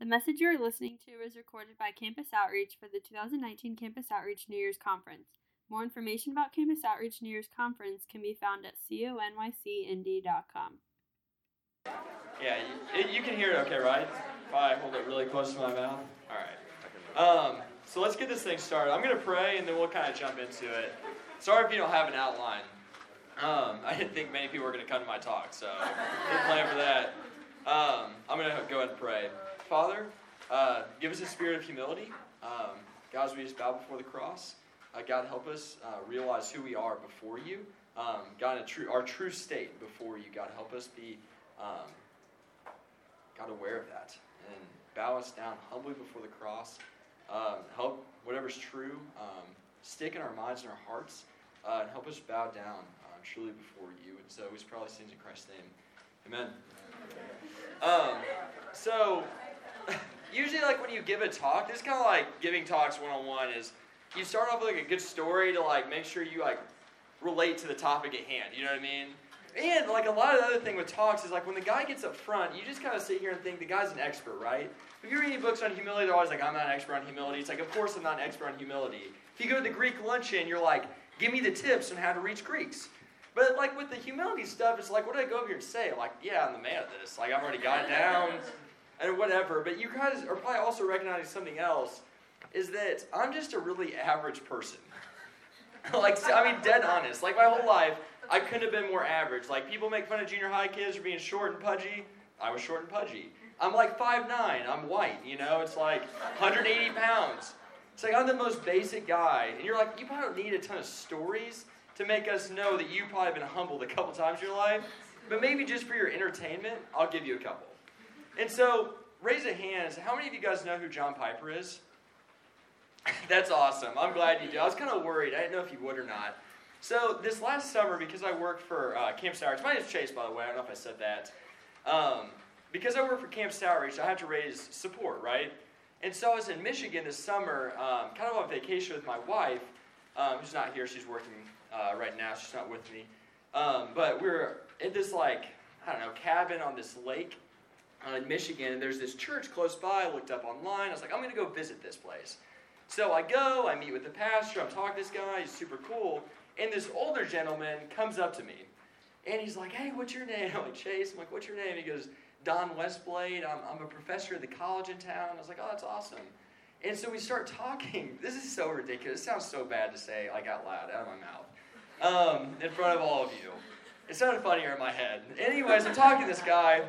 The message you are listening to is recorded by Campus Outreach for the 2019 Campus Outreach New Year's Conference. More information about Campus Outreach New Year's Conference can be found at conycnd.com. Yeah, you, you can hear it okay, right? If I hold it really close to my mouth? All right. Um, so let's get this thing started. I'm going to pray and then we'll kind of jump into it. Sorry if you don't have an outline. Um, I didn't think many people were going to come to my talk, so didn't plan for that. Um, I'm going to go ahead and pray. Father, uh, give us a spirit of humility. Um, God, as we just bow before the cross, uh, God, help us uh, realize who we are before you. Um, God, true, our true state before you. God, help us be, um, God, aware of that and bow us down humbly before the cross. Um, help whatever's true um, stick in our minds and our hearts, uh, and help us bow down uh, truly before you. And so we probably sing in Christ's name. Amen. Um, so usually, like when you give a talk, this is kind of like giving talks one on one. Is you start off with like a good story to like make sure you like relate to the topic at hand. You know what I mean? And like a lot of the other thing with talks is like when the guy gets up front, you just kind of sit here and think the guy's an expert, right? If you're reading books on humility, they're always like, I'm not an expert on humility. It's like, of course I'm not an expert on humility. If you go to the Greek luncheon, you're like, give me the tips on how to reach Greeks. But like with the humility stuff, it's like, what do I go over here and say? Like, yeah, I'm the man at this. Like I've already got it down and whatever. But you guys are probably also recognizing something else, is that I'm just a really average person. like, I mean, dead honest. Like my whole life, I couldn't have been more average. Like people make fun of junior high kids for being short and pudgy. I was short and pudgy. I'm like 5'9", I'm white, you know, it's like 180 pounds. It's like I'm the most basic guy. And you're like, you probably don't need a ton of stories to make us know that you've probably been humbled a couple times in your life. But maybe just for your entertainment, I'll give you a couple. And so, raise a hand. How many of you guys know who John Piper is? That's awesome. I'm glad you do. I was kind of worried. I didn't know if you would or not. So, this last summer, because I worked for uh, Campus Outreach, my name is Chase, by the way. I don't know if I said that. Um, because I work for Campus Outreach, I have to raise support, right? And so I was in Michigan this summer, um, kind of on vacation with my wife, um, who's not here. She's working uh, right now. She's not with me. Um, but we are in this, like, I don't know, cabin on this lake uh, in Michigan. And there's this church close by. I looked up online. I was like, I'm going to go visit this place. So I go, I meet with the pastor. I'm talking to this guy. He's super cool. And this older gentleman comes up to me. And he's like, hey, what's your name? I'm like, Chase. I'm like, what's your name? He goes, Don Westblade. I'm, I'm a professor at the college in town. I was like, oh, that's awesome. And so we start talking. This is so ridiculous. It sounds so bad to say like out loud, out of my mouth um, in front of all of you. It sounded funnier in my head. Anyways, I'm talking to this guy,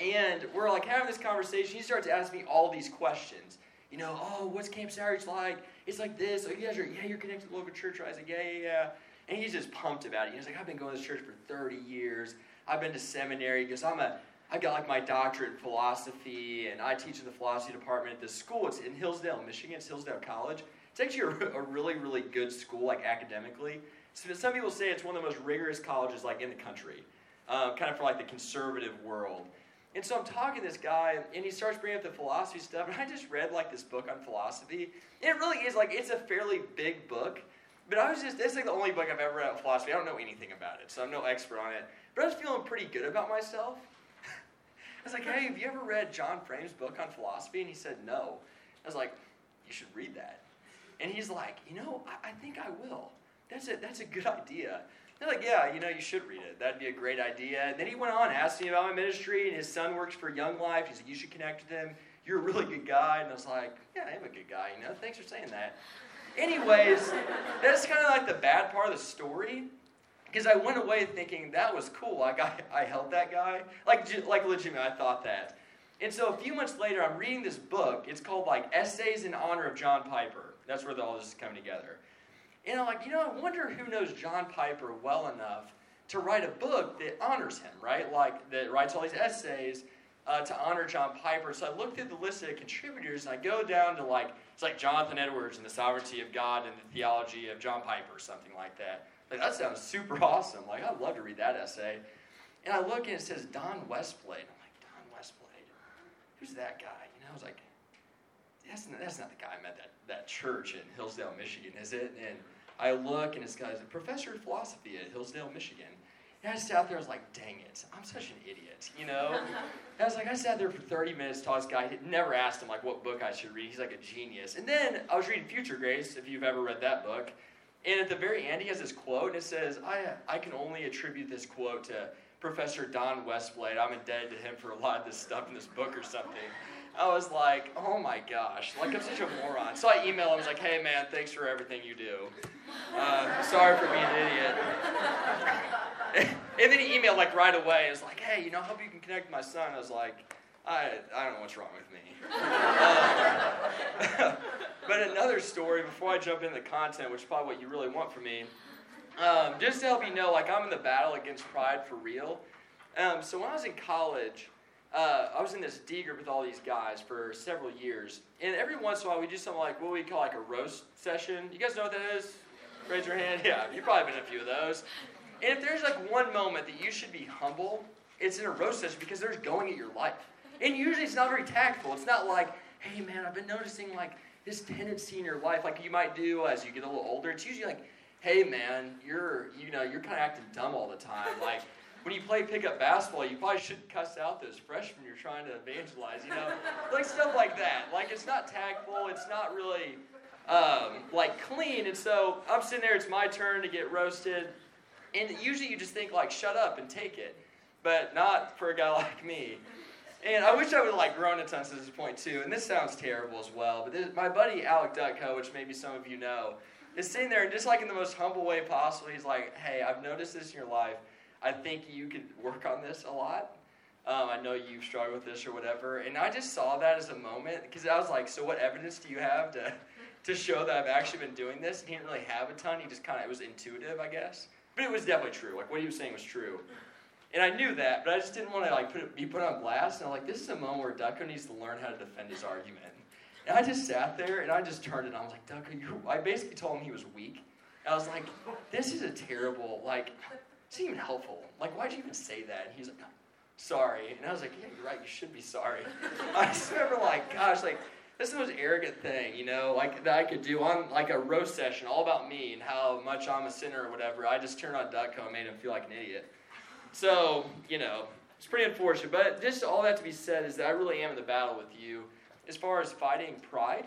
and we're like having this conversation. He starts to ask me all these questions. You know, oh, what's Camp Outreach like? It's like this. Oh, you guys are, yeah, you're connected to the local church. I was like, yeah, yeah, yeah. And he's just pumped about it. He's like, I've been going to this church for 30 years. I've been to seminary because I'm a, I've got like my doctorate in philosophy, and I teach in the philosophy department at this school. It's in Hillsdale, Michigan. It's Hillsdale College. It's actually a, a really, really good school, like academically. So some people say it's one of the most rigorous colleges like in the country, um, kind of for like the conservative world. And so I'm talking to this guy, and he starts bringing up the philosophy stuff, and I just read like this book on philosophy. And it really is like it's a fairly big book, but I was just it's like the only book I've ever read on philosophy. I don't know anything about it, so I'm no expert on it. But I was feeling pretty good about myself. I was like, hey, have you ever read John Frame's book on philosophy? And he said no. I was like, you should read that. And he's like, you know, I, I think I will that's a, that's a good idea. They're like, yeah, you know, you should read it. That'd be a great idea. And then he went on, asking about my ministry, and his son works for Young Life. He said, you should connect with him. You're a really good guy. And I was like, yeah, I am a good guy, you know, thanks for saying that. Anyways, that's kind of like the bad part of the story. Because I went away thinking that was cool. Like I, I helped that guy. Like, like legitimately, I thought that. And so a few months later, I'm reading this book. It's called like Essays in Honor of John Piper. That's where all this is coming together. And I'm like, you know, I wonder who knows John Piper well enough to write a book that honors him, right? Like, that writes all these essays uh, to honor John Piper. So I look through the list of contributors and I go down to like, it's like Jonathan Edwards and the sovereignty of God and the theology of John Piper, something like that. Like, that sounds super awesome. Like, I'd love to read that essay. And I look and it says Don Westblade. I'm like, Don Westblade? Who's that guy? You know, I was like, that's not, that's not the guy I met that, that church in Hillsdale, Michigan, is it? And I look and this guy's a professor of philosophy at Hillsdale, Michigan. And I sat there, I was like, dang it, I'm such an idiot, you know? And I was like, I sat there for 30 minutes, taught this guy, never asked him like what book I should read. He's like a genius. And then I was reading Future Grace, if you've ever read that book. And at the very end, he has this quote, and it says, I, I can only attribute this quote to Professor Don Westblade. I'm indebted to him for a lot of this stuff in this book or something. I was like, oh my gosh, like I'm such a moron. So I emailed him, I was like, hey man, thanks for everything you do. Uh, sorry for being an idiot. and then he emailed like right away. It was like, hey, you know, I hope you can connect with my son. I was like, I, I don't know what's wrong with me. Um, but another story before I jump into the content, which is probably what you really want from me. Um, just to help you know, like I'm in the battle against pride for real. Um, so when I was in college, uh, I was in this D group with all these guys for several years, and every once in a while we do something like what we call like a roast session. You guys know what that is? Raise your hand. Yeah, you've probably been in a few of those. And if there's like one moment that you should be humble, it's in a roast session because there's going at your life. And usually it's not very tactful. It's not like, hey man, I've been noticing like this tendency in your life, like you might do as you get a little older. It's usually like, hey man, you're you know you're kind of acting dumb all the time. Like when you play pickup basketball, you probably shouldn't cuss out those freshmen you're trying to evangelize. You know, like stuff like that. Like it's not tactful. It's not really um, like clean. And so I'm sitting there. It's my turn to get roasted. And usually you just think like, shut up and take it, but not for a guy like me. And I wish I would have like grown a ton to this point too. And this sounds terrible as well. But this, my buddy Alec Ducko, which maybe some of you know, is sitting there and just like in the most humble way possible. He's like, "Hey, I've noticed this in your life. I think you could work on this a lot. Um, I know you've struggled with this or whatever." And I just saw that as a moment because I was like, "So what evidence do you have to to show that I've actually been doing this?" And he didn't really have a ton. He just kind of it was intuitive, I guess. But it was definitely true. Like what he was saying was true. And I knew that, but I just didn't want to like put it, be put on blast. And I'm like, this is a moment where Ducko needs to learn how to defend his argument. And I just sat there and I just turned it on. I was like, Ducko, you I basically told him he was weak. I was like, this is a terrible, like, it's even helpful. Like, why'd you even say that? And he's like, sorry. And I was like, yeah, you're right, you should be sorry. I just remember like, gosh, like, this is the most arrogant thing, you know, like that I could do on like a roast session all about me and how much I'm a sinner or whatever. I just turned on Ducko and made him feel like an idiot. So, you know, it's pretty unfortunate. But just all that to be said is that I really am in the battle with you as far as fighting pride.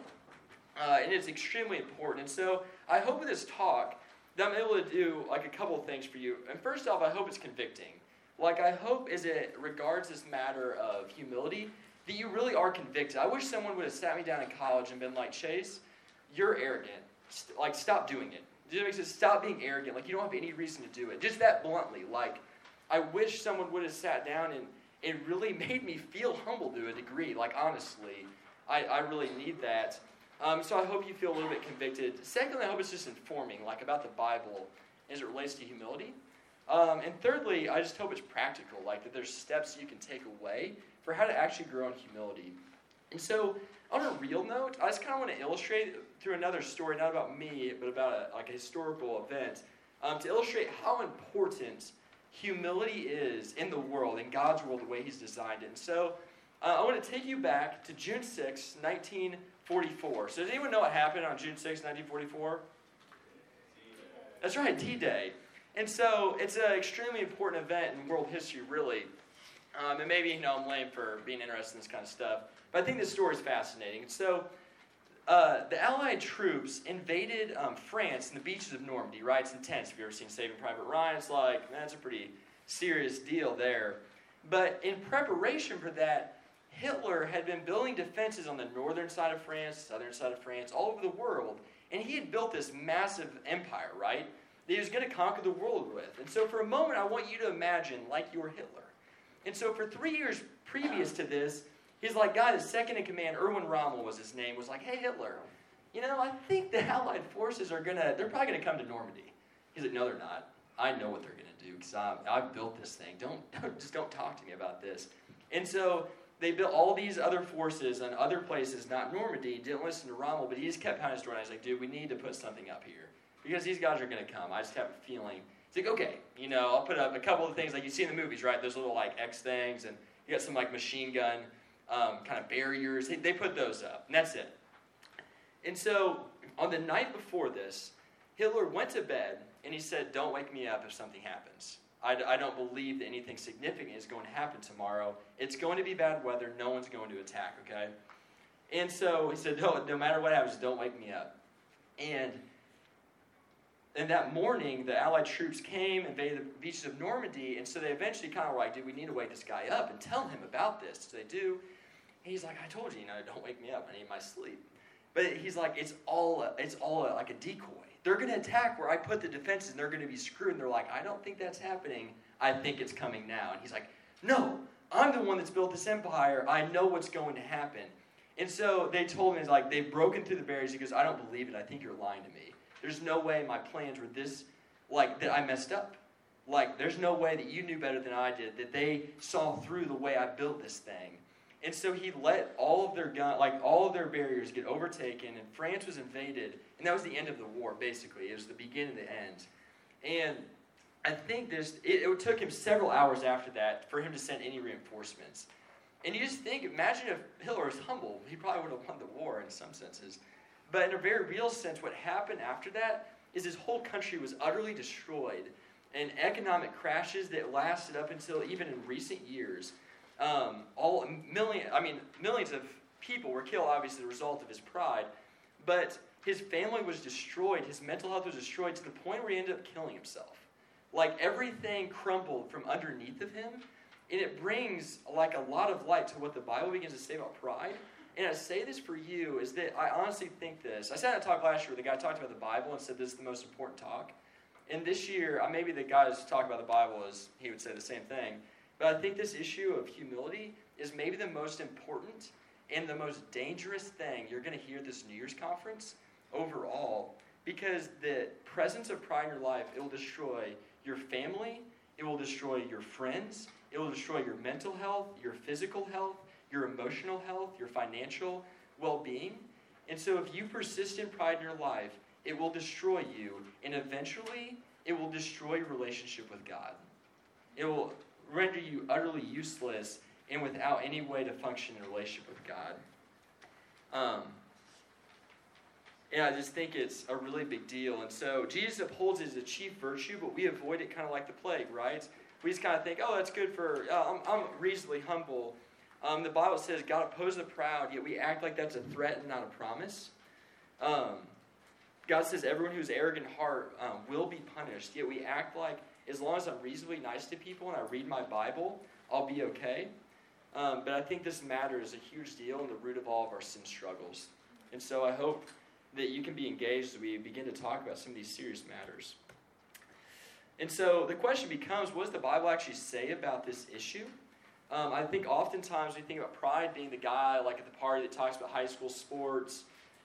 Uh, and it's extremely important. And so I hope with this talk that I'm able to do like a couple things for you. And first off, I hope it's convicting. Like I hope as it regards this matter of humility, that you really are convicted. I wish someone would have sat me down in college and been like, Chase, you're arrogant. Like, stop doing it. Just makes it stop being arrogant. Like, you don't have any reason to do it. Just that bluntly. Like, I wish someone would have sat down and it really made me feel humble to a degree. Like, honestly, I, I really need that. Um, so I hope you feel a little bit convicted. Secondly, I hope it's just informing, like about the Bible as it relates to humility. Um, and thirdly, I just hope it's practical, like that there's steps you can take away for how to actually grow in humility. And so, on a real note, I just kind of want to illustrate through another story, not about me, but about a, like a historical event, um, to illustrate how important humility is in the world, in God's world, the way He's designed it. And so, uh, I want to take you back to June 6, 1944. So, does anyone know what happened on June 6, 1944? That's right, D Day. And so, it's an extremely important event in world history, really. Um, and maybe, you know, I'm lame for being interested in this kind of stuff. But I think this story is fascinating. So, uh, the Allied troops invaded um, France in the beaches of Normandy, right? It's intense. If you've ever seen Saving Private Ryan, it's like, that's a pretty serious deal there. But in preparation for that, Hitler had been building defenses on the northern side of France, southern side of France, all over the world. And he had built this massive empire, right? That he was going to conquer the world with. And so for a moment, I want you to imagine like you're Hitler. And so for three years previous to this, his like guy, the second in command, Erwin Rommel was his name, was like, hey Hitler, you know, I think the Allied forces are gonna, they're probably gonna come to Normandy. He's like, no, they're not. I know what they're gonna do because I've built this thing. Don't, don't just don't talk to me about this. And so they built all these other forces in other places, not Normandy. Didn't listen to Rommel, but he just kept pounding his door. And I was like, dude, we need to put something up here because these guys are gonna come. I just have a feeling it's like, okay, you know, I'll put up a couple of things like you see in the movies, right? Those little like X things, and you got some like machine gun um, kind of barriers. They, they put those up, and that's it. And so on the night before this, Hitler went to bed and he said, Don't wake me up if something happens. I, I don't believe that anything significant is going to happen tomorrow. It's going to be bad weather. No one's going to attack, okay? And so he said, no, no matter what happens, don't wake me up. And and that morning, the Allied troops came, invaded the beaches of Normandy, and so they eventually kind of were like, dude, we need to wake this guy up and tell him about this. So they do. He's like, I told you, you know, don't wake me up. I need my sleep. But he's like, it's all, it's all like a decoy. They're going to attack where I put the defenses, and they're going to be screwed. And they're like, I don't think that's happening. I think it's coming now. And he's like, No, I'm the one that's built this empire. I know what's going to happen. And so they told him, like, they've broken through the barriers. He goes, I don't believe it. I think you're lying to me. There's no way my plans were this, like, that I messed up. Like, there's no way that you knew better than I did, that they saw through the way I built this thing. And so he let all of their gun, like all of their barriers get overtaken, and France was invaded, and that was the end of the war. Basically, it was the beginning of the end. And I think this, it, it took him several hours after that for him to send any reinforcements. And you just think, imagine if Hitler was humble, he probably would have won the war in some senses. But in a very real sense, what happened after that is his whole country was utterly destroyed, and economic crashes that lasted up until even in recent years. Um, all million, I mean, millions of people were killed, obviously, the result of his pride. But his family was destroyed. His mental health was destroyed to the point where he ended up killing himself. Like everything crumbled from underneath of him, and it brings like a lot of light to what the Bible begins to say about pride and I say this for you is that I honestly think this. I said a talk last year where the guy talked about the Bible and said this is the most important talk. And this year, uh, maybe the guys talk about the Bible as he would say the same thing. But I think this issue of humility is maybe the most important and the most dangerous thing you're going to hear this New Year's conference overall. Because the presence of pride in your life, it will destroy your family, it will destroy your friends, it will destroy your mental health, your physical health, your emotional health, your financial well being. And so, if you persist in pride in your life, it will destroy you, and eventually, it will destroy your relationship with God. It will render you utterly useless and without any way to function in relationship with God. Um, and I just think it's a really big deal. And so Jesus upholds it as a chief virtue, but we avoid it kind of like the plague, right? We just kind of think, oh, that's good for, uh, I'm, I'm reasonably humble. Um, the Bible says God opposes the proud, yet we act like that's a threat and not a promise. Um, God says everyone who's arrogant heart um, will be punished, yet we act like as long as I'm reasonably nice to people and I read my Bible, I'll be okay. Um, but I think this matter is a huge deal and the root of all of our sin struggles. And so I hope that you can be engaged as we begin to talk about some of these serious matters. And so the question becomes what does the Bible actually say about this issue? Um, I think oftentimes we think about pride being the guy like at the party that talks about high school sports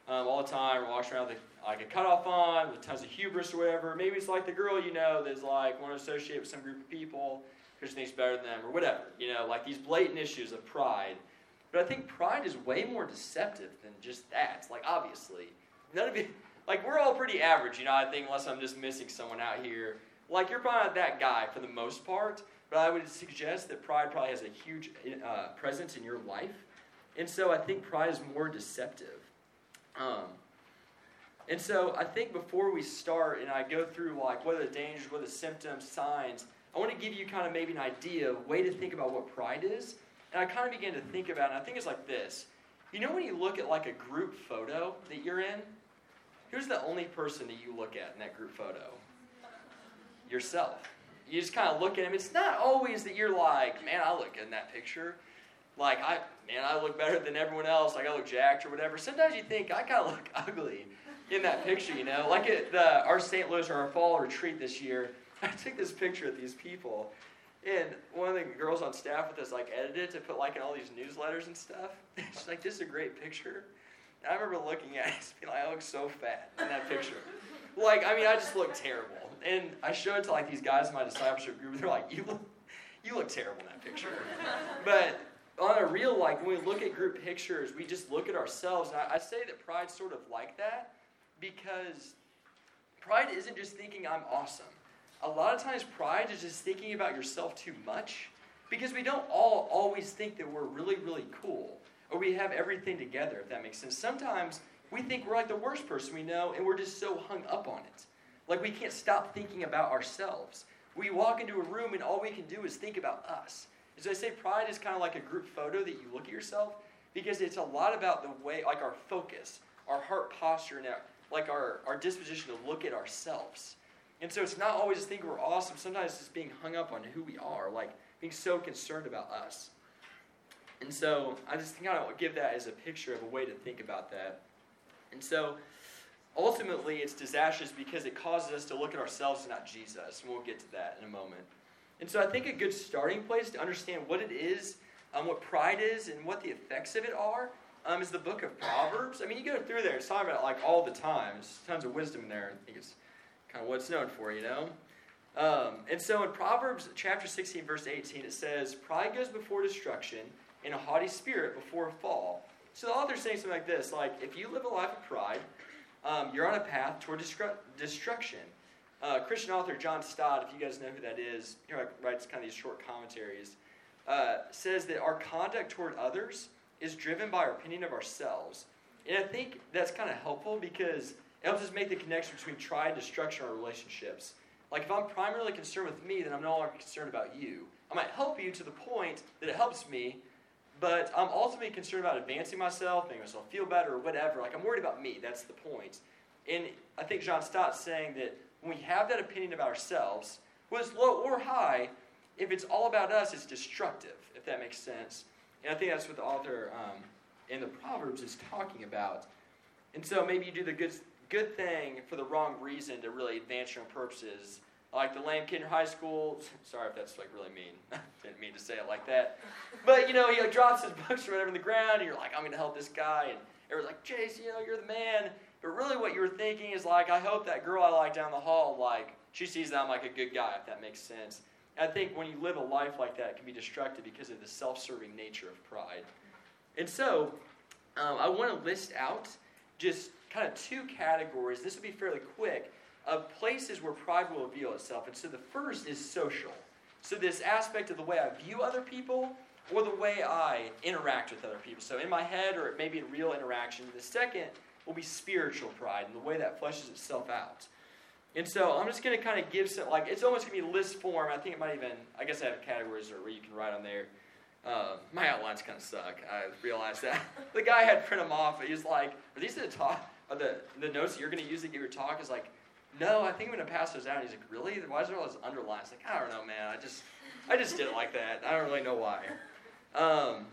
um, all the time, or walks around with like a cutoff on with tons of hubris or whatever. Maybe it's like the girl you know that's like want to associate with some group of people because she thinks better than them or whatever. You know, like these blatant issues of pride. But I think pride is way more deceptive than just that. Like obviously none of it. Like we're all pretty average, you know. I think unless I'm just missing someone out here. Like you're probably not that guy for the most part. But I would suggest that pride probably has a huge uh, presence in your life. And so I think pride is more deceptive. Um, and so I think before we start and I go through like what are the dangers, what are the symptoms, signs, I want to give you kind of maybe an idea, a way to think about what pride is. And I kind of began to think about it, and I think it's like this. You know when you look at like a group photo that you're in? Who's the only person that you look at in that group photo? Yourself you just kind of look at him. It's not always that you're like, man, I look good in that picture. Like, I, man, I look better than everyone else. Like, I look jacked or whatever. Sometimes you think, I kind of look ugly in that picture, you know? Like at the, our St. Louis or our fall retreat this year, I took this picture of these people. And one of the girls on staff with us, like, edited it to put, like, in all these newsletters and stuff. She's like, this is a great picture. And I remember looking at it and being like, I look so fat in that picture. like, I mean, I just look terrible and I showed it to like these guys in my discipleship group. They're like, "You look, you look terrible in that picture." but on a real, like when we look at group pictures, we just look at ourselves. And I, I say that pride's sort of like that because pride isn't just thinking I'm awesome. A lot of times, pride is just thinking about yourself too much because we don't all always think that we're really, really cool or we have everything together, if that makes sense. Sometimes we think we're like the worst person we know and we're just so hung up on it. Like we can't stop thinking about ourselves. We walk into a room and all we can do is think about us. As I say, pride is kind of like a group photo that you look at yourself because it's a lot about the way, like our focus, our heart posture, and our, like our, our disposition to look at ourselves. And so it's not always thinking we're awesome. Sometimes it's just being hung up on who we are, like being so concerned about us. And so I just kind of give that as a picture of a way to think about that. And so ultimately, it's disastrous because it causes us to look at ourselves and not Jesus. And we'll get to that in a moment. And so I think a good starting place to understand what it is, um, what pride is, and what the effects of it are um, is the book of Proverbs. I mean, you go through there, it's talking about it like all the time. There's tons of wisdom in there. I think it's kind of what it's known for, you know? Um, and so in Proverbs chapter 16, verse 18, it says, Pride goes before destruction, and a haughty spirit before a fall. So the author's saying something like this like, if you live a life of pride, um, you're on a path toward destru- destruction. Uh, Christian author John Stott, if you guys know who that is, he writes kind of these short commentaries, uh, says that our conduct toward others is driven by our opinion of ourselves. And I think that's kind of helpful because it helps us make the connection between try and destruction in our relationships. Like if I'm primarily concerned with me, then I'm no longer concerned about you. I might help you to the point that it helps me, but I'm ultimately concerned about advancing myself, making myself feel better, or whatever. Like I'm worried about me. That's the point. And I think John Stott's saying that when we have that opinion about ourselves, whether it's low or high, if it's all about us, it's destructive, if that makes sense. And I think that's what the author um, in the Proverbs is talking about. And so maybe you do the good, good thing for the wrong reason to really advance your own purposes. Like the lame kid in high school. Sorry if that's like really mean. Didn't mean to say it like that. But you know, he like drops his books or whatever in the ground, and you're like, I'm going to help this guy. And everyone's like, Chase, you know, you're the man. But really, what you were thinking is like, I hope that girl I like down the hall, like, she sees that I'm like a good guy, if that makes sense. I think when you live a life like that, it can be destructive because of the self serving nature of pride. And so, um, I want to list out just kind of two categories. This will be fairly quick of places where pride will reveal itself. And so the first is social. So this aspect of the way I view other people or the way I interact with other people. So in my head or maybe in real interaction. The second will be spiritual pride and the way that fleshes itself out. And so I'm just going to kind of give some, like, it's almost going to be list form. I think it might even, I guess I have categories where you can write on there. Uh, my outlines kind of suck. I realized that. the guy had print them off. He was like, "Are these the talk? Are the the notes that you're going to use to give your talk?" Is like, "No, I think I'm going to pass those out." And he's like, "Really? Why is there all those underlines?" Like, I don't know, man. I just I just did it like that. I don't really know why. Um,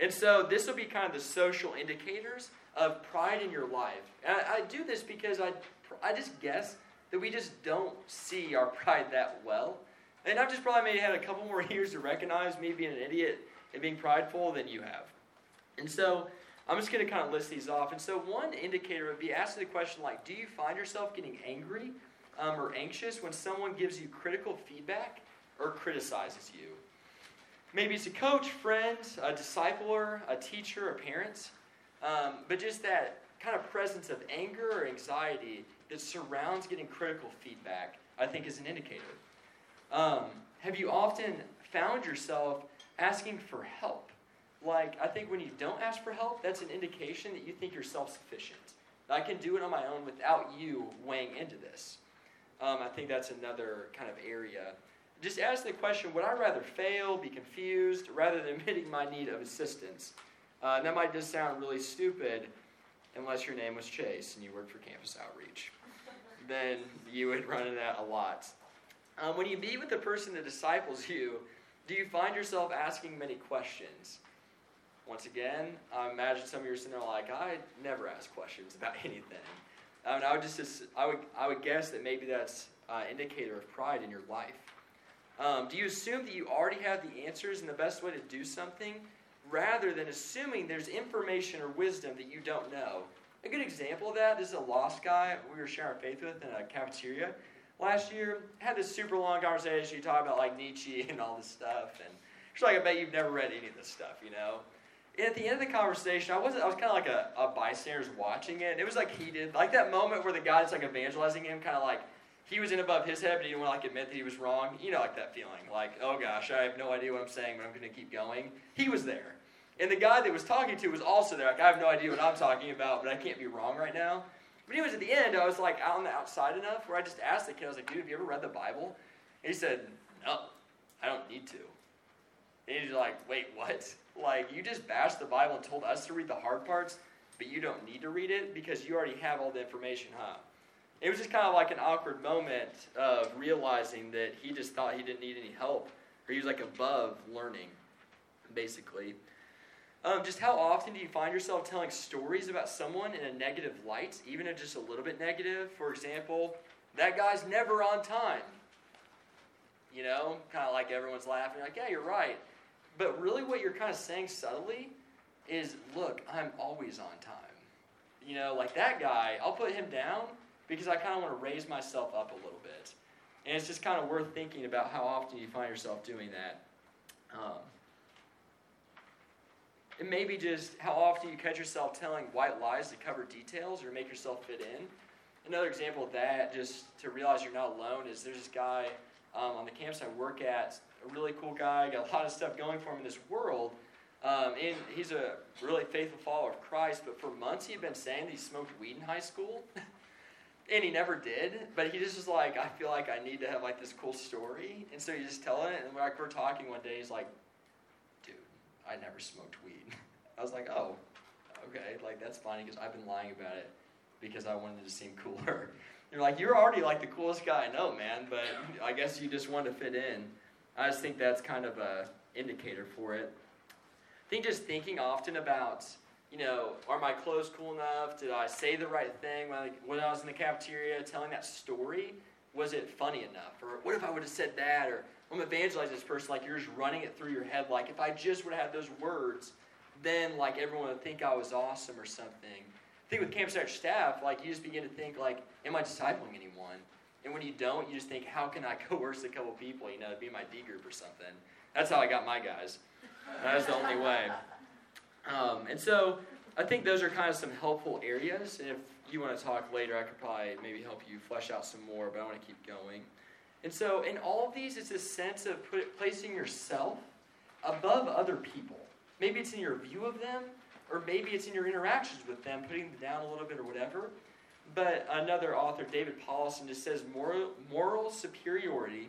and so this will be kind of the social indicators of pride in your life. And I, I do this because I I just guess that we just don't see our pride that well. And I've just probably maybe had a couple more years to recognize me being an idiot and being prideful than you have. And so I'm just going to kind of list these off. And so one indicator would be asking the question like, do you find yourself getting angry um, or anxious when someone gives you critical feedback or criticizes you? Maybe it's a coach, friend, a discipler, a teacher, a parent. Um, but just that kind of presence of anger or anxiety that surrounds getting critical feedback, I think, is an indicator. Um, have you often found yourself asking for help? Like, I think when you don't ask for help, that's an indication that you think you're self sufficient. I can do it on my own without you weighing into this. Um, I think that's another kind of area. Just ask the question would I rather fail, be confused, rather than admitting my need of assistance? Uh, and that might just sound really stupid unless your name was Chase and you worked for Campus Outreach. then you would run into that a lot. Um, when you meet with the person that disciples you, do you find yourself asking many questions? Once again, I imagine some of you are sitting there like, I never ask questions about anything. I, mean, I would just, I would, I would guess that maybe that's an uh, indicator of pride in your life. Um, do you assume that you already have the answers and the best way to do something, rather than assuming there's information or wisdom that you don't know? A good example of that, this is a lost guy we were sharing faith with in a cafeteria last year. Had this super long conversation. You talk about like Nietzsche and all this stuff, and it's like I bet you've never read any of this stuff, you know. And at the end of the conversation, I wasn't. I was kind of like a, a bystander watching it. It was like heated, like that moment where the guy's like evangelizing him, kind of like he was in above his head, but he didn't want to like admit that he was wrong. You know, like that feeling, like oh gosh, I have no idea what I'm saying, but I'm going to keep going. He was there, and the guy that was talking to was also there. Like I have no idea what I'm talking about, but I can't be wrong right now. But anyways, at the end, I was like out on the outside enough where I just asked the kid, I was like, dude, have you ever read the Bible? And he said, No, I don't need to. And he's like, Wait, what? Like, you just bashed the Bible and told us to read the hard parts, but you don't need to read it because you already have all the information, huh? It was just kind of like an awkward moment of realizing that he just thought he didn't need any help, or he was like above learning, basically. Um, just how often do you find yourself telling stories about someone in a negative light, even if just a little bit negative? For example, that guy's never on time. You know, kind of like everyone's laughing, like, yeah, you're right. But really, what you're kind of saying subtly is, look, I'm always on time. You know, like that guy, I'll put him down because I kind of want to raise myself up a little bit. And it's just kind of worth thinking about how often you find yourself doing that. Um, maybe just how often you catch yourself telling white lies to cover details or make yourself fit in. Another example of that, just to realize you're not alone, is there's this guy um, on the campus I work at, a really cool guy, got a lot of stuff going for him in this world. Um, and he's a really faithful follower of Christ, but for months he had been saying that he smoked weed in high school. and he never did, but he just was like, I feel like I need to have like this cool story. And so he's just telling it, and like we're talking one day, he's like, I never smoked weed. I was like, oh, okay, like that's funny because I've been lying about it because I wanted to seem cooler. You're like, you're already like the coolest guy I know, man, but I guess you just want to fit in. I just think that's kind of a indicator for it. I think just thinking often about, you know, are my clothes cool enough? Did I say the right thing when I, when I was in the cafeteria telling that story? Was it funny enough? Or what if I would have said that? Or I'm evangelizing this person like you're just running it through your head. Like if I just would have had those words, then like everyone would think I was awesome or something. I think with Campus Outreach staff, like you just begin to think like, am I discipling anyone? And when you don't, you just think, how can I coerce a couple people, you know, to be my D group or something. That's how I got my guys. That was the only way. Um, and so I think those are kind of some helpful areas. And if you want to talk later, I could probably maybe help you flesh out some more, but I want to keep going. And so, in all of these, it's a sense of put, placing yourself above other people. Maybe it's in your view of them, or maybe it's in your interactions with them, putting them down a little bit or whatever. But another author, David Powlison, just says moral, moral superiority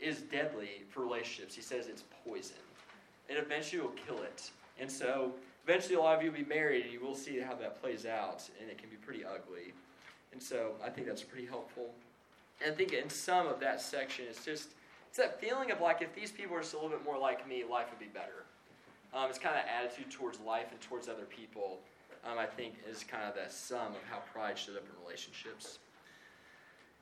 is deadly for relationships. He says it's poison. and eventually will kill it. And so, eventually, a lot of you will be married, and you will see how that plays out, and it can be pretty ugly. And so, I think that's pretty helpful. And I think in some of that section, it's just it's that feeling of like if these people are just a little bit more like me, life would be better. Um, it's kind of attitude towards life and towards other people. Um, I think is kind of the sum of how pride showed up in relationships.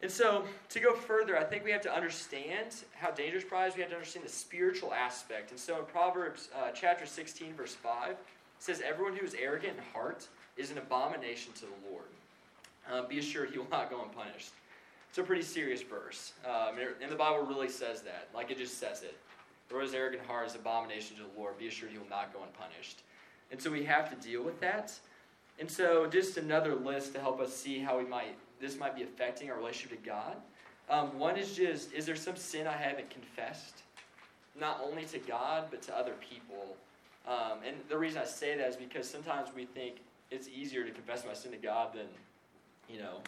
And so, to go further, I think we have to understand how dangerous pride is. We have to understand the spiritual aspect. And so, in Proverbs uh, chapter 16, verse 5, it says, Everyone who is arrogant in heart is an abomination to the Lord. Um, be assured he will not go unpunished. It's a pretty serious verse. Um, and the Bible really says that. Like it just says it. The is arrogant heart is an abomination to the Lord. Be assured he will not go unpunished. And so we have to deal with that. And so just another list to help us see how we might this might be affecting our relationship to God. Um, one is just, is there some sin I haven't confessed? Not only to God, but to other people. Um, and the reason I say that is because sometimes we think it's easier to confess my sin to God than, you know,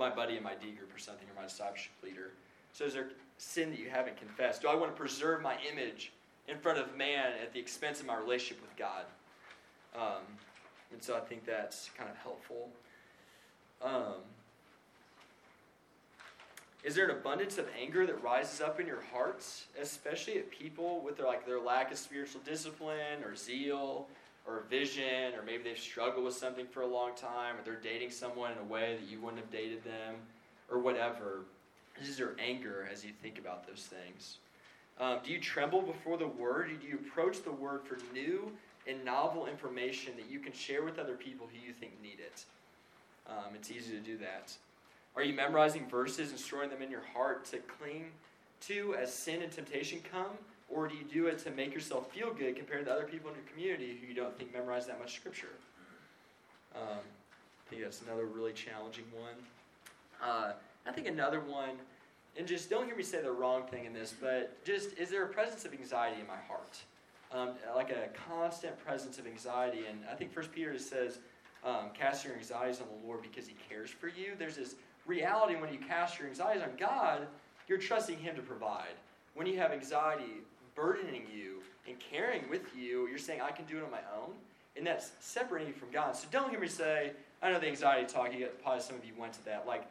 my buddy in my D group or something, or my discipleship leader. So is there sin that you haven't confessed? Do I want to preserve my image in front of man at the expense of my relationship with God? Um, and so I think that's kind of helpful. Um, is there an abundance of anger that rises up in your hearts, especially at people with their like their lack of spiritual discipline or zeal or vision, or maybe they've struggled with something for a long time, or they're dating someone in a way that you wouldn't have dated them, or whatever. Is there anger as you think about those things? Um, do you tremble before the word? Do you approach the word for new and novel information that you can share with other people who you think need it? Um, it's easy to do that. Are you memorizing verses and storing them in your heart to cling to as sin and temptation come? Or do you do it to make yourself feel good compared to other people in your community who you don't think memorize that much scripture? Um, I think that's another really challenging one. Uh, I think another one, and just don't hear me say the wrong thing in this, but just is there a presence of anxiety in my heart? Um, like a constant presence of anxiety. And I think First Peter says, um, cast your anxieties on the Lord because he cares for you. There's this reality when you cast your anxieties on God, you're trusting Him to provide. When you have anxiety burdening you and carrying with you, you're saying, I can do it on my own. And that's separating you from God. So don't hear me say, I know the anxiety talk, you get, probably some of you went to that. Like,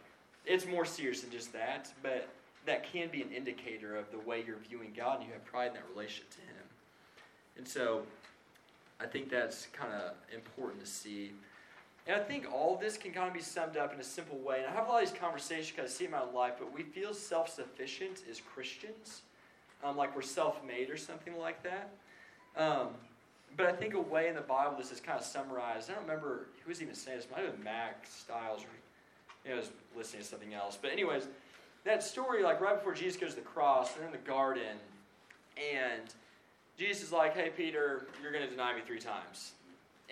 it's more serious than just that, but that can be an indicator of the way you're viewing God and you have pride in that relationship to Him. And so I think that's kind of important to see. And I think all this can kind of be summed up in a simple way. And I have a lot of these conversations because I see in my own life, but we feel self sufficient as Christians, um, like we're self made or something like that. Um, but I think a way in the Bible this is kind of summarized. I don't remember who was even saying this. It might have been Mack Stiles or you know, I was listening to something else. But anyways, that story, like right before Jesus goes to the cross, they're in the garden, and Jesus is like, "Hey, Peter, you're going to deny me three times."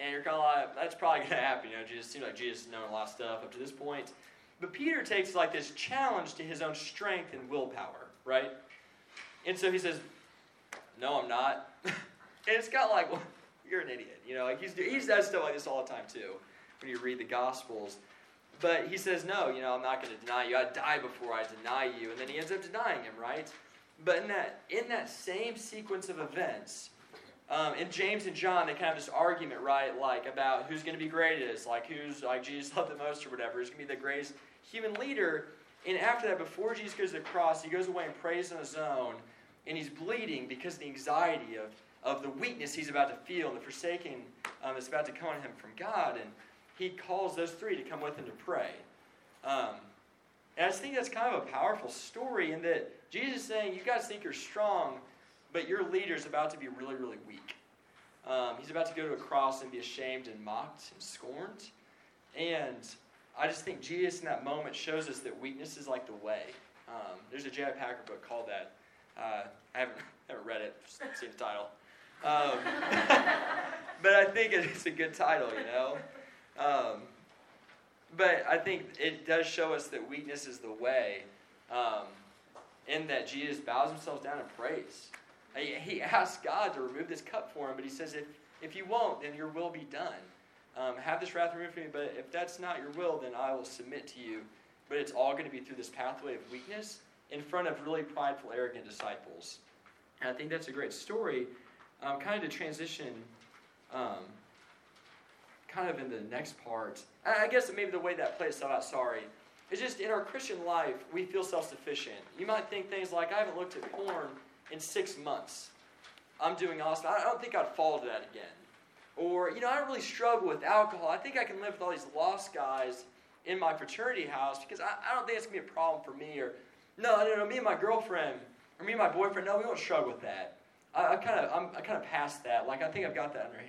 And you're kind of like, "That's probably going to happen." You know, Jesus seems like Jesus has known a lot of stuff up to this point. But Peter takes like this challenge to his own strength and willpower, right? And so he says, "No, I'm not." and it's kind of like, well, "You're an idiot," you know. Like he's he does stuff like this all the time too. When you read the Gospels, but he says, No, you know, I'm not going to deny you. I die before I deny you. And then he ends up denying him, right? But in that, in that same sequence of events, um, in James and John, they kind of this argument, right? Like about who's going to be greatest, like who's like Jesus loved the most or whatever, who's going to be the greatest human leader. And after that, before Jesus goes to the cross, he goes away and prays on his own, and he's bleeding because of the anxiety of, of the weakness he's about to feel, and the forsaking um, that's about to come on him from God. And he calls those three to come with him to pray. Um, and I just think that's kind of a powerful story in that Jesus is saying, You guys think you're strong, but your leader is about to be really, really weak. Um, he's about to go to a cross and be ashamed and mocked and scorned. And I just think Jesus in that moment shows us that weakness is like the way. Um, there's a J.I. Packer book called that. Uh, I haven't, haven't read it, just seen the title. Um, but I think it's a good title, you know. Um, but I think it does show us that weakness is the way, um, in that Jesus bows himself down and prays. He, asks God to remove this cup for him, but he says, if, if you won't, then your will be done. Um, have this wrath removed from me, but if that's not your will, then I will submit to you. But it's all going to be through this pathway of weakness in front of really prideful, arrogant disciples. And I think that's a great story, um, kind of to transition um, kind of in the next part, I guess maybe the way that plays out, sorry, is just in our Christian life, we feel self sufficient. You might think things like, I haven't looked at porn in six months. I'm doing awesome. I don't think I'd fall to that again. Or, you know, I don't really struggle with alcohol. I think I can live with all these lost guys in my fraternity house because I, I don't think it's going to be a problem for me. Or, no, no, no, me and my girlfriend, or me and my boyfriend, no, we don't struggle with that. I, I kind of, I'm I kind of past that. Like, I think I've got that under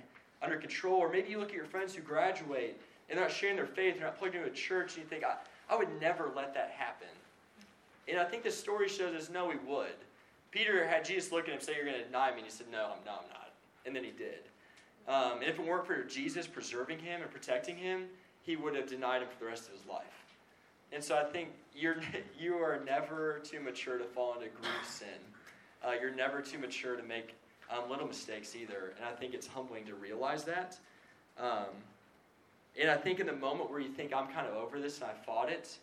under control. Or maybe you look at your friends who graduate and they're not sharing their faith, they're not plugged into a church, and you think, I, I would never let that happen. And I think the story shows us no, we would. Peter had Jesus look at him say, You're going to deny me. And he said, No, I'm not. I'm not. And then he did. Um, and if it weren't for Jesus preserving him and protecting him, he would have denied him for the rest of his life. And so I think you're, you are never too mature to fall into grief sin. Uh, you're never too mature to make um, little mistakes either. And I think it's humbling to realize that. Um, and I think in the moment where you think, I'm kind of over this and I fought it,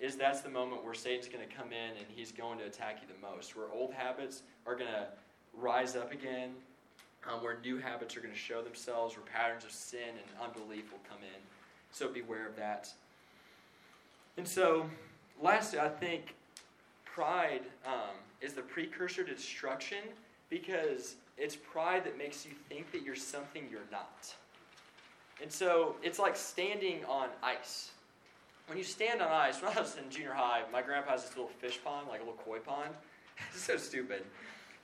is that's the moment where Satan's going to come in and he's going to attack you the most. Where old habits are going to rise up again, um, where new habits are going to show themselves, where patterns of sin and unbelief will come in. So beware of that. And so, lastly, I think pride um, is the precursor to destruction because it's pride that makes you think that you're something you're not. And so it's like standing on ice. When you stand on ice, when I was in junior high, my grandpa has this little fish pond, like a little koi pond. it's so stupid.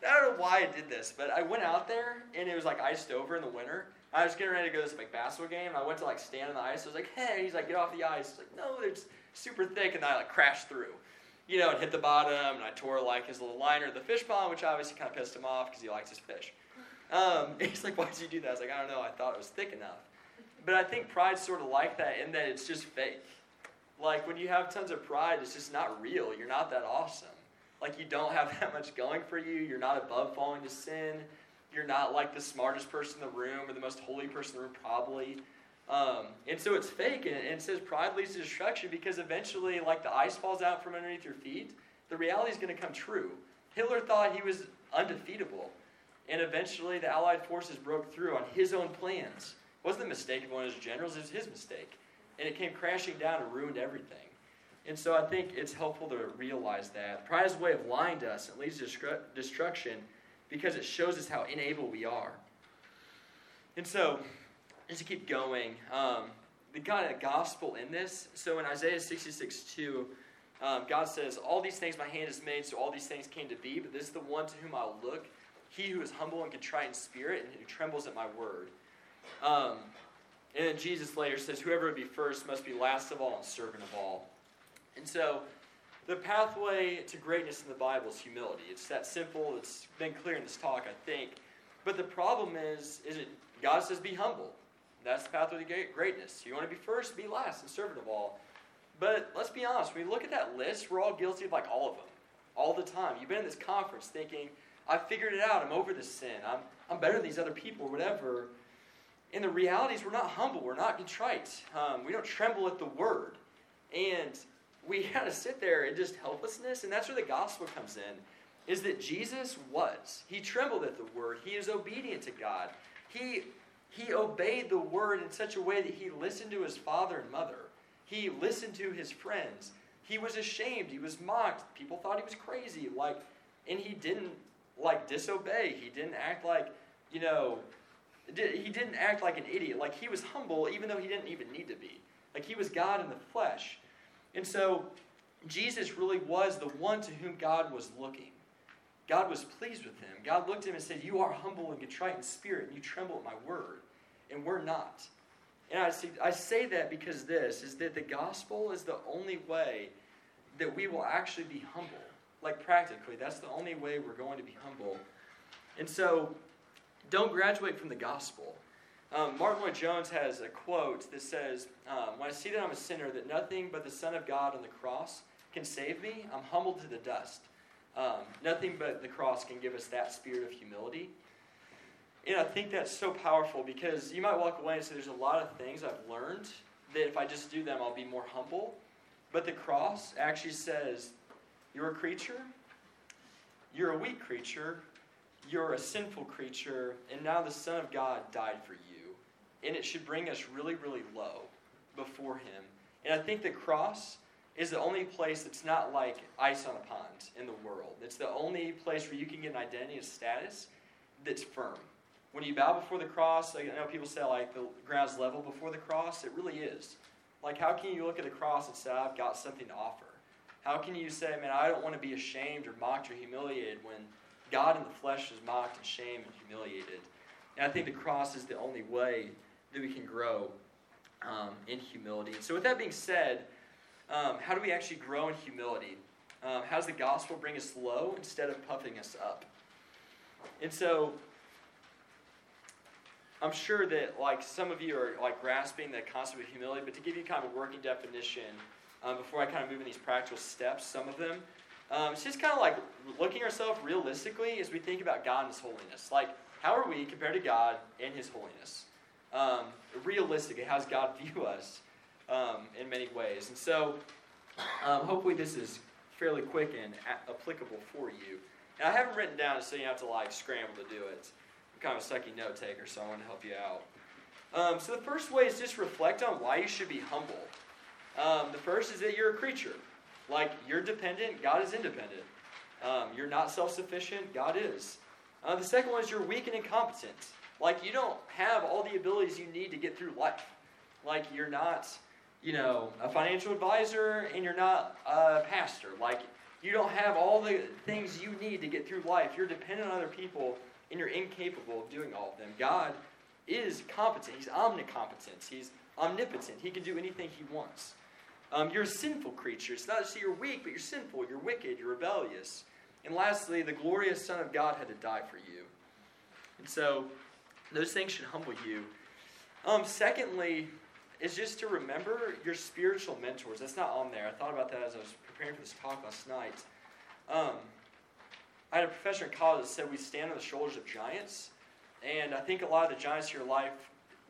I don't know why I did this, but I went out there and it was like iced over in the winter. I was getting ready to go to this like basketball game, and I went to like stand on the ice. I was like, "Hey," he's like, "Get off the ice." Was like, "No, it's super thick," and I like crashed through you know, and hit the bottom, and I tore like his little liner of the fish pond, which obviously kind of pissed him off because he likes his fish. Um, he's like, why did you do that? I was like, I don't know, I thought it was thick enough. But I think pride's sort of like that in that it's just fake. Like when you have tons of pride, it's just not real. You're not that awesome. Like you don't have that much going for you. You're not above falling to sin. You're not like the smartest person in the room or the most holy person in the room, probably. Um, and so it's fake, and it says pride leads to destruction because eventually, like the ice falls out from underneath your feet, the reality is going to come true. Hitler thought he was undefeatable, and eventually the Allied forces broke through on his own plans. It wasn't the mistake of one of his generals, it was his mistake. And it came crashing down and ruined everything. And so I think it's helpful to realize that. Pride is a way of lying to us and leads to destruction because it shows us how unable we are. And so, just to keep going, um, the God, a gospel in this. So in Isaiah 66 2, um, God says, All these things my hand has made, so all these things came to be, but this is the one to whom I'll look, he who is humble and contrite in spirit, and who trembles at my word. Um, and then Jesus later says, Whoever would be first must be last of all and servant of all. And so, the pathway to greatness in the Bible is humility. It's that simple. It's been clear in this talk, I think. But the problem is, is it God says be humble. That's the pathway to greatness. You want to be first, be last, and servant of all. But let's be honest, when we look at that list, we're all guilty of like all of them. All the time. You've been in this conference thinking, I figured it out, I'm over this sin, I'm, I'm better than these other people, whatever. And the reality is, we're not humble, we're not contrite, um, we don't tremble at the word. And we of sit there in just helplessness, and that's where the gospel comes in. Is that Jesus was. He trembled at the word. He is obedient to God. He, he obeyed the word in such a way that he listened to his father and mother. He listened to his friends. He was ashamed. He was mocked. People thought he was crazy. Like, and he didn't like disobey. He didn't act like, you know, he didn't act like an idiot. Like he was humble, even though he didn't even need to be. Like he was God in the flesh. And so Jesus really was the one to whom God was looking. God was pleased with him. God looked at him and said, You are humble and contrite in spirit, and you tremble at my word. And we're not. And I, see, I say that because this is that the gospel is the only way that we will actually be humble. Like practically, that's the only way we're going to be humble. And so, don't graduate from the gospel. Um, Martyn Lloyd-Jones has a quote that says, um, When I see that I'm a sinner, that nothing but the Son of God on the cross can save me, I'm humbled to the dust. Um, nothing but the cross can give us that spirit of humility. And I think that's so powerful because you might walk away and say, There's a lot of things I've learned that if I just do them, I'll be more humble. But the cross actually says, You're a creature, you're a weak creature, you're a sinful creature, and now the Son of God died for you. And it should bring us really, really low before Him. And I think the cross is the only place that's not like ice on a pond in the world. It's the only place where you can get an identity and status that's firm when you bow before the cross, I know people say like the ground's level before the cross. It really is. Like, how can you look at the cross and say, I've got something to offer? How can you say, man, I don't want to be ashamed or mocked or humiliated when God in the flesh is mocked and shamed and humiliated? And I think the cross is the only way that we can grow um, in humility. And so, with that being said, um, how do we actually grow in humility? Um, how does the gospel bring us low instead of puffing us up? And so, I'm sure that like some of you are like grasping the concept of humility, but to give you kind of a working definition um, before I kind of move in these practical steps, some of them, um, it's just kind of like looking ourselves realistically as we think about God and His holiness. Like, how are we compared to God and His holiness? Um, realistically, how does God view us um, in many ways? And so, um, hopefully, this is fairly quick and a- applicable for you. And I haven't written down so you have to like scramble to do it. I'm kind of a sucky note taker, so I want to help you out. Um, so the first way is just reflect on why you should be humble. Um, the first is that you're a creature. Like you're dependent, God is independent. Um, you're not self sufficient, God is. Uh, the second one is you're weak and incompetent. Like you don't have all the abilities you need to get through life. Like you're not, you know, a financial advisor and you're not a pastor. Like you don't have all the things you need to get through life. You're dependent on other people and you're incapable of doing all of them. God is competent. He's omnicompetent. He's omnipotent. He can do anything he wants. Um, you're a sinful creature. It's not just you're weak, but you're sinful. You're wicked. You're rebellious. And lastly, the glorious Son of God had to die for you. And so, those things should humble you. Um, secondly, is just to remember your spiritual mentors. That's not on there. I thought about that as I was preparing for this talk last night. Um, I had a professor in college that said we stand on the shoulders of giants. And I think a lot of the giants in your life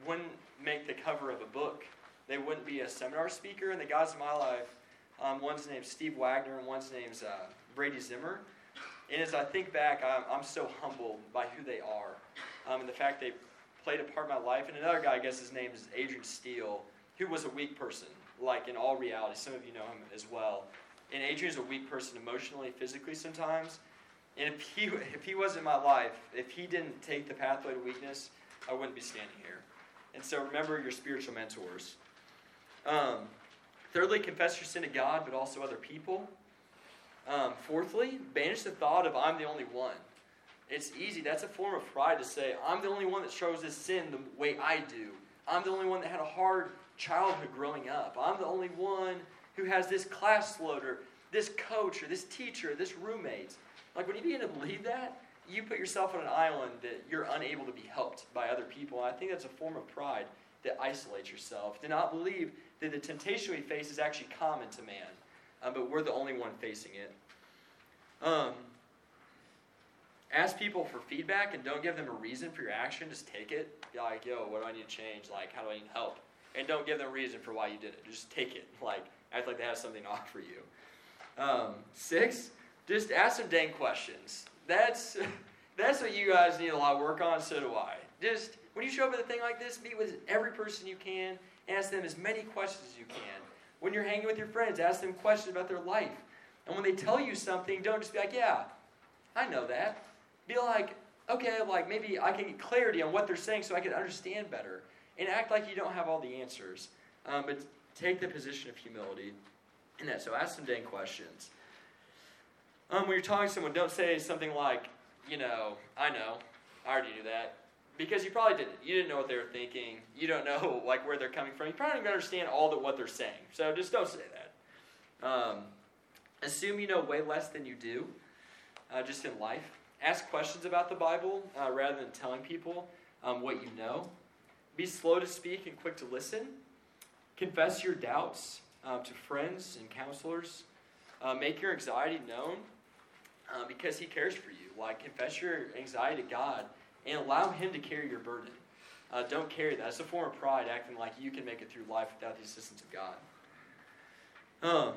wouldn't make the cover of a book. They wouldn't be a seminar speaker. And the guys in my life, um, one's named Steve Wagner and one's name's uh, Brady Zimmer. And as I think back, I'm, I'm so humbled by who they are um, and the fact they played a part in my life. And another guy, I guess his name is Adrian Steele, who was a weak person, like in all reality. Some of you know him as well. And Adrian's a weak person emotionally, physically sometimes. And if he, if he wasn't in my life, if he didn't take the pathway to weakness, I wouldn't be standing here. And so remember your spiritual mentors. Um, thirdly, confess your sin to God, but also other people. Um, fourthly, banish the thought of I'm the only one. It's easy. That's a form of pride to say, I'm the only one that shows this sin the way I do. I'm the only one that had a hard childhood growing up. I'm the only one who has this class loader, this coach, or this teacher, or this roommate. Like when you begin to believe that, you put yourself on an island that you're unable to be helped by other people. And I think that's a form of pride that isolates yourself. Do not believe that the temptation we face is actually common to man, um, but we're the only one facing it. Um, ask people for feedback and don't give them a reason for your action. Just take it. Be like, yo, what do I need to change? Like, how do I need help? And don't give them a reason for why you did it. Just take it. Like, act like they have something to offer you. Um, six, just ask some dang questions. That's that's what you guys need a lot of work on. So do I. Just when you show up at a thing like this, meet with every person you can. Ask them as many questions as you can. When you're hanging with your friends, ask them questions about their life. And when they tell you something, don't just be like, "Yeah, I know that." Be like, "Okay, like maybe I can get clarity on what they're saying so I can understand better." And act like you don't have all the answers, um, but take the position of humility in that. So ask some dang questions. Um, when you're talking to someone, don't say something like, you know, I know, I already knew that. Because you probably didn't. You didn't know what they were thinking. You don't know like where they're coming from. You probably don't even understand all the what they're saying. So just don't say that. Um, assume you know way less than you do, uh, just in life. Ask questions about the Bible uh, rather than telling people um, what you know. Be slow to speak and quick to listen. Confess your doubts uh, to friends and counselors. Uh, make your anxiety known uh, because He cares for you. Like, confess your anxiety to God and allow Him to carry your burden. Uh, don't carry that. It's a form of pride, acting like you can make it through life without the assistance of God. Um,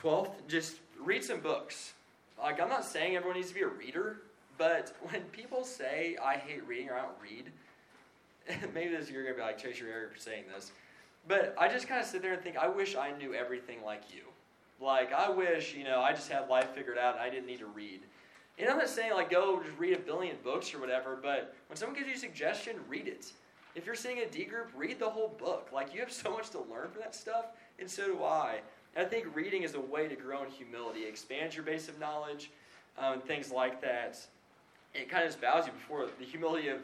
12th, just read some books. Like, I'm not saying everyone needs to be a reader, but when people say, I hate reading or I don't read, maybe this you're going to be like, Chase, you're arrogant for saying this. But I just kind of sit there and think, I wish I knew everything like you. Like, I wish, you know, I just had life figured out and I didn't need to read. And I'm not saying, like, go just read a billion books or whatever, but when someone gives you a suggestion, read it. If you're seeing a D group, read the whole book. Like, you have so much to learn from that stuff, and so do I. And I think reading is a way to grow in humility. expand your base of knowledge um, and things like that. It kind of just bows you before the humility of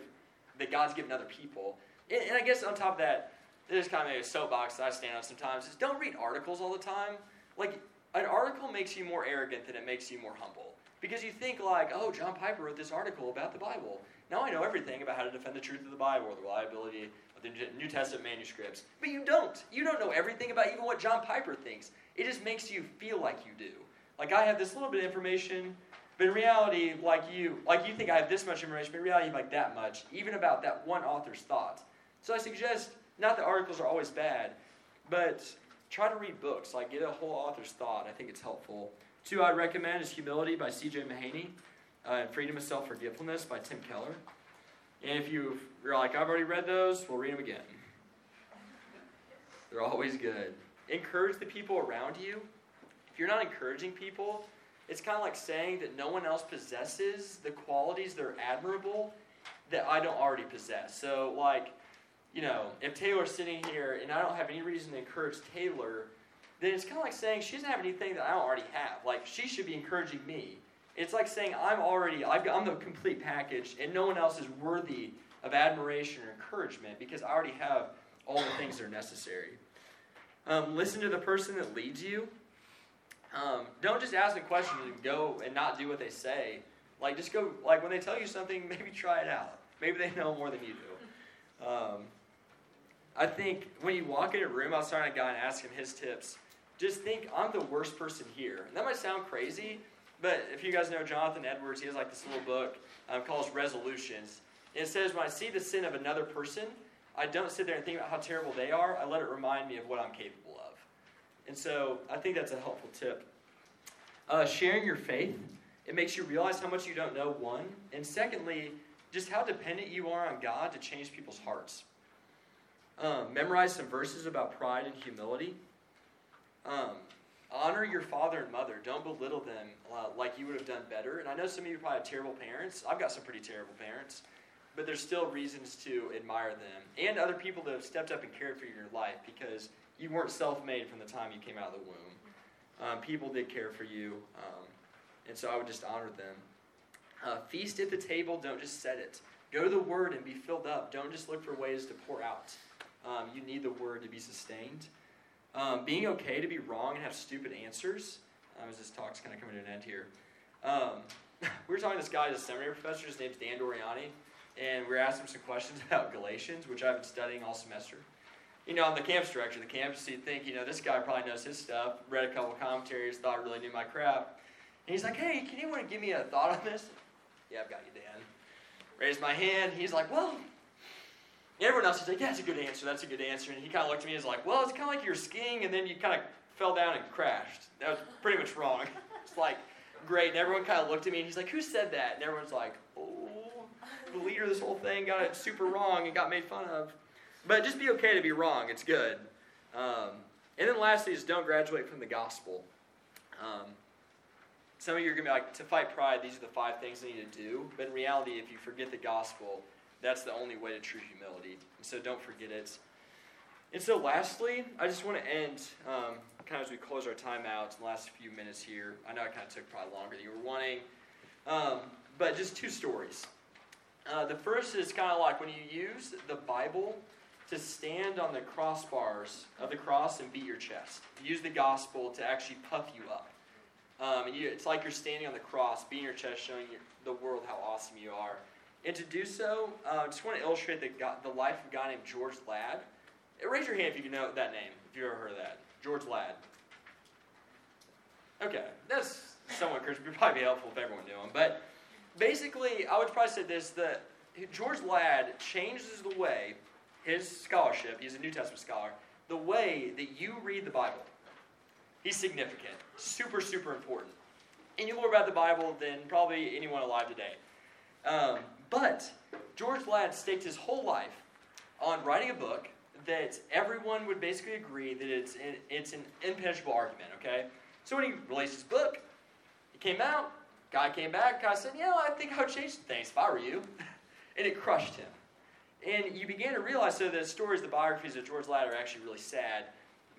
that God's given other people. And, and I guess on top of that, there's kind of a soapbox that I stand on sometimes is don't read articles all the time. Like, an article makes you more arrogant than it makes you more humble. Because you think, like, oh, John Piper wrote this article about the Bible. Now I know everything about how to defend the truth of the Bible or the reliability of the New Testament manuscripts. But you don't. You don't know everything about even what John Piper thinks. It just makes you feel like you do. Like, I have this little bit of information, but in reality, like you, like you think I have this much information, but in reality, like that much, even about that one author's thought. So I suggest, not that articles are always bad, but try to read books. Like get a whole author's thought. I think it's helpful. Two I'd recommend is Humility by C.J. Mahaney, uh, and Freedom of Self Forgetfulness by Tim Keller. And if you are like, I've already read those, we'll read them again. They're always good. Encourage the people around you. If you're not encouraging people, it's kind of like saying that no one else possesses the qualities that are admirable that I don't already possess. So, like, you know, if Taylor's sitting here and I don't have any reason to encourage Taylor, then it's kind of like saying she doesn't have anything that I don't already have. Like, she should be encouraging me. It's like saying I'm already, i am the complete package and no one else is worthy of admiration or encouragement because I already have all the things that are necessary. Um, listen to the person that leads you. Um, don't just ask a question and go and not do what they say. Like, just go, like, when they tell you something, maybe try it out. Maybe they know more than you do. Um, I think when you walk in a room, I was talking to a guy and ask him his tips. Just think, I'm the worst person here. And that might sound crazy, but if you guys know Jonathan Edwards, he has like this little book um, called Resolutions. And it says, when I see the sin of another person, I don't sit there and think about how terrible they are. I let it remind me of what I'm capable of. And so I think that's a helpful tip. Uh, sharing your faith, it makes you realize how much you don't know, one. And secondly, just how dependent you are on God to change people's hearts. Um, memorize some verses about pride and humility. Um, honor your father and mother. Don't belittle them uh, like you would have done better. And I know some of you probably have terrible parents. I've got some pretty terrible parents. But there's still reasons to admire them and other people that have stepped up and cared for your life because you weren't self made from the time you came out of the womb. Um, people did care for you. Um, and so I would just honor them. Uh, feast at the table, don't just set it. Go to the Word and be filled up. Don't just look for ways to pour out. Um, you need the Word to be sustained. Um, being okay to be wrong and have stupid answers. Um, as this talk's kind of coming to an end here. Um, we were talking to this guy, a seminary professor. His name's Dan Doriani. And we were asking him some questions about Galatians, which I've been studying all semester. You know, I'm the campus director the campus, so you think, you know, this guy probably knows his stuff. Read a couple commentaries, thought I really knew my crap. And he's like, hey, can anyone give me a thought on this? Yeah, I've got you, Dan. Raised my hand. He's like, well, everyone else is like, yeah, that's a good answer. That's a good answer. And he kind of looked at me and was like, well, it's kind of like you're skiing and then you kind of fell down and crashed. That was pretty much wrong. It's like, great. And everyone kind of looked at me and he's like, who said that? And everyone's like, oh, the leader of this whole thing got it super wrong and got made fun of. But just be okay to be wrong. It's good. Um, and then lastly is don't graduate from the gospel. Um, some of you are going to be like, to fight pride, these are the five things I need to do. But in reality, if you forget the gospel, that's the only way to true humility. And so don't forget it. And so, lastly, I just want to end um, kind of as we close our time out the last few minutes here. I know it kind of took probably longer than you were wanting, um, but just two stories. Uh, the first is kind of like when you use the Bible to stand on the crossbars of the cross and beat your chest. use the gospel to actually puff you up. Um, and you, it's like you're standing on the cross, beating your chest, showing your, the world how awesome you are. And to do so, uh, I uh, just want to illustrate the, the life of a guy named George Ladd. Uh, raise your hand if you know that name, if you've ever heard of that. George Ladd. Okay, that's somewhat Christian. It would probably be helpful if everyone knew him. But basically, I would probably say this that George Ladd changes the way, his scholarship, he's a New Testament scholar, the way that you read the Bible. He's significant, super, super important. And you more about the Bible than probably anyone alive today. Um, but George Ladd staked his whole life on writing a book that everyone would basically agree that it's, it's an impenetrable argument, okay? So when he released his book, it came out, guy came back, guy said, Yeah, I think I would change things if I were you. and it crushed him. And you began to realize so the stories, the biographies of George Ladd are actually really sad,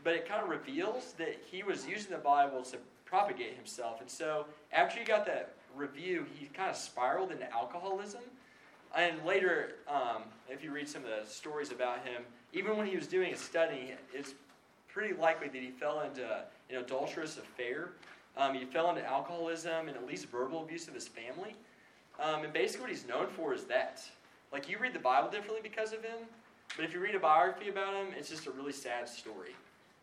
but it kind of reveals that he was using the Bible to propagate himself. And so after he got that review, he kind of spiraled into alcoholism. And later, um, if you read some of the stories about him, even when he was doing his study, it's pretty likely that he fell into an adulterous affair um, he fell into alcoholism and at least verbal abuse of his family. Um, and basically, what he's known for is that. Like, you read the Bible differently because of him, but if you read a biography about him, it's just a really sad story.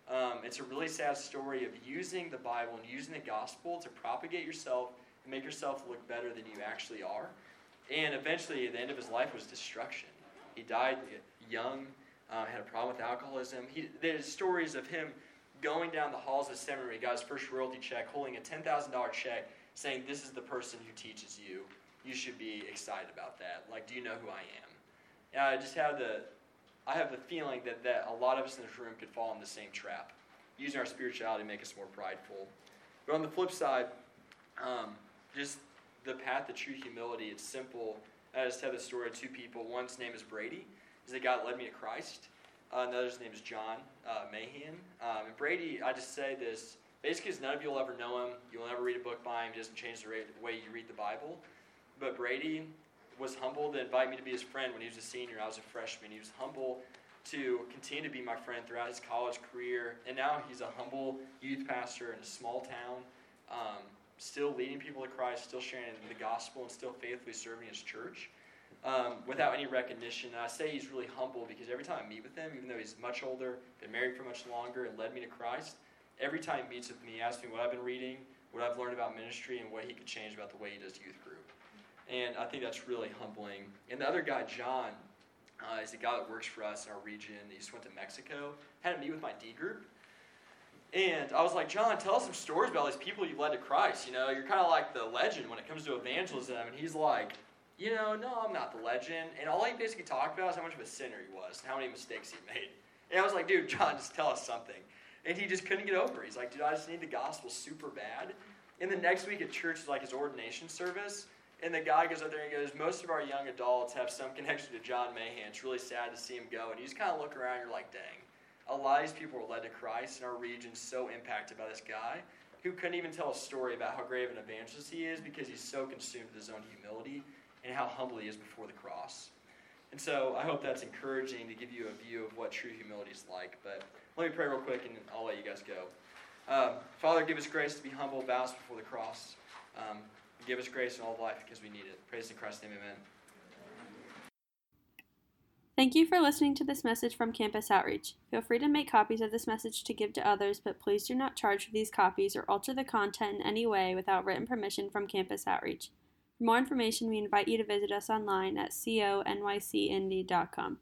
Um, it's a really sad story of using the Bible and using the gospel to propagate yourself and make yourself look better than you actually are. And eventually, the end of his life was destruction. He died young, uh, had a problem with alcoholism. He, there's stories of him going down the halls of the seminary, got his first royalty check, holding a $10,000 check, saying, This is the person who teaches you. You should be excited about that. Like, do you know who I am? And I just have the, I have the feeling that, that a lot of us in this room could fall in the same trap, using our spirituality to make us more prideful. But on the flip side, um, just the path to true humility, it's simple. I just have the story of two people. One's name is Brady. He's the guy that led me to Christ. Uh, another's name is John uh, Mahan. Um, and Brady, I just say this basically none of you will ever know him. You'll never read a book by him. He doesn't change the way you read the Bible. But Brady was humble to invite me to be his friend when he was a senior. I was a freshman. He was humble to continue to be my friend throughout his college career. And now he's a humble youth pastor in a small town, um, still leading people to Christ, still sharing the gospel, and still faithfully serving his church um, without any recognition. And I say he's really humble because every time I meet with him, even though he's much older, been married for much longer, and led me to Christ, every time he meets with me, he asks me what I've been reading, what I've learned about ministry, and what he could change about the way he does youth group. And I think that's really humbling. And the other guy, John, uh, is a guy that works for us in our region. He just went to Mexico. Had a meet with my D group. And I was like, John, tell us some stories about these people you've led to Christ. You know, you're kind of like the legend when it comes to evangelism. And he's like, you know, no, I'm not the legend. And all he basically talked about is how much of a sinner he was and how many mistakes he made. And I was like, dude, John, just tell us something. And he just couldn't get over it. He's like, dude, I just need the gospel super bad. And the next week at church is like his ordination service. And the guy goes up there and goes, Most of our young adults have some connection to John Mahan. It's really sad to see him go. And you just kind of look around you're like, dang. A lot of these people were led to Christ, and our region's so impacted by this guy who couldn't even tell a story about how great of an evangelist he is because he's so consumed with his own humility and how humble he is before the cross. And so I hope that's encouraging to give you a view of what true humility is like. But let me pray real quick and I'll let you guys go. Um, Father, give us grace to be humble, bows before the cross. Um, give us grace in all of life because we need it. Praise in Christ's name, amen. Thank you for listening to this message from Campus Outreach. Feel free to make copies of this message to give to others, but please do not charge for these copies or alter the content in any way without written permission from Campus Outreach. For more information, we invite you to visit us online at conycindy.com.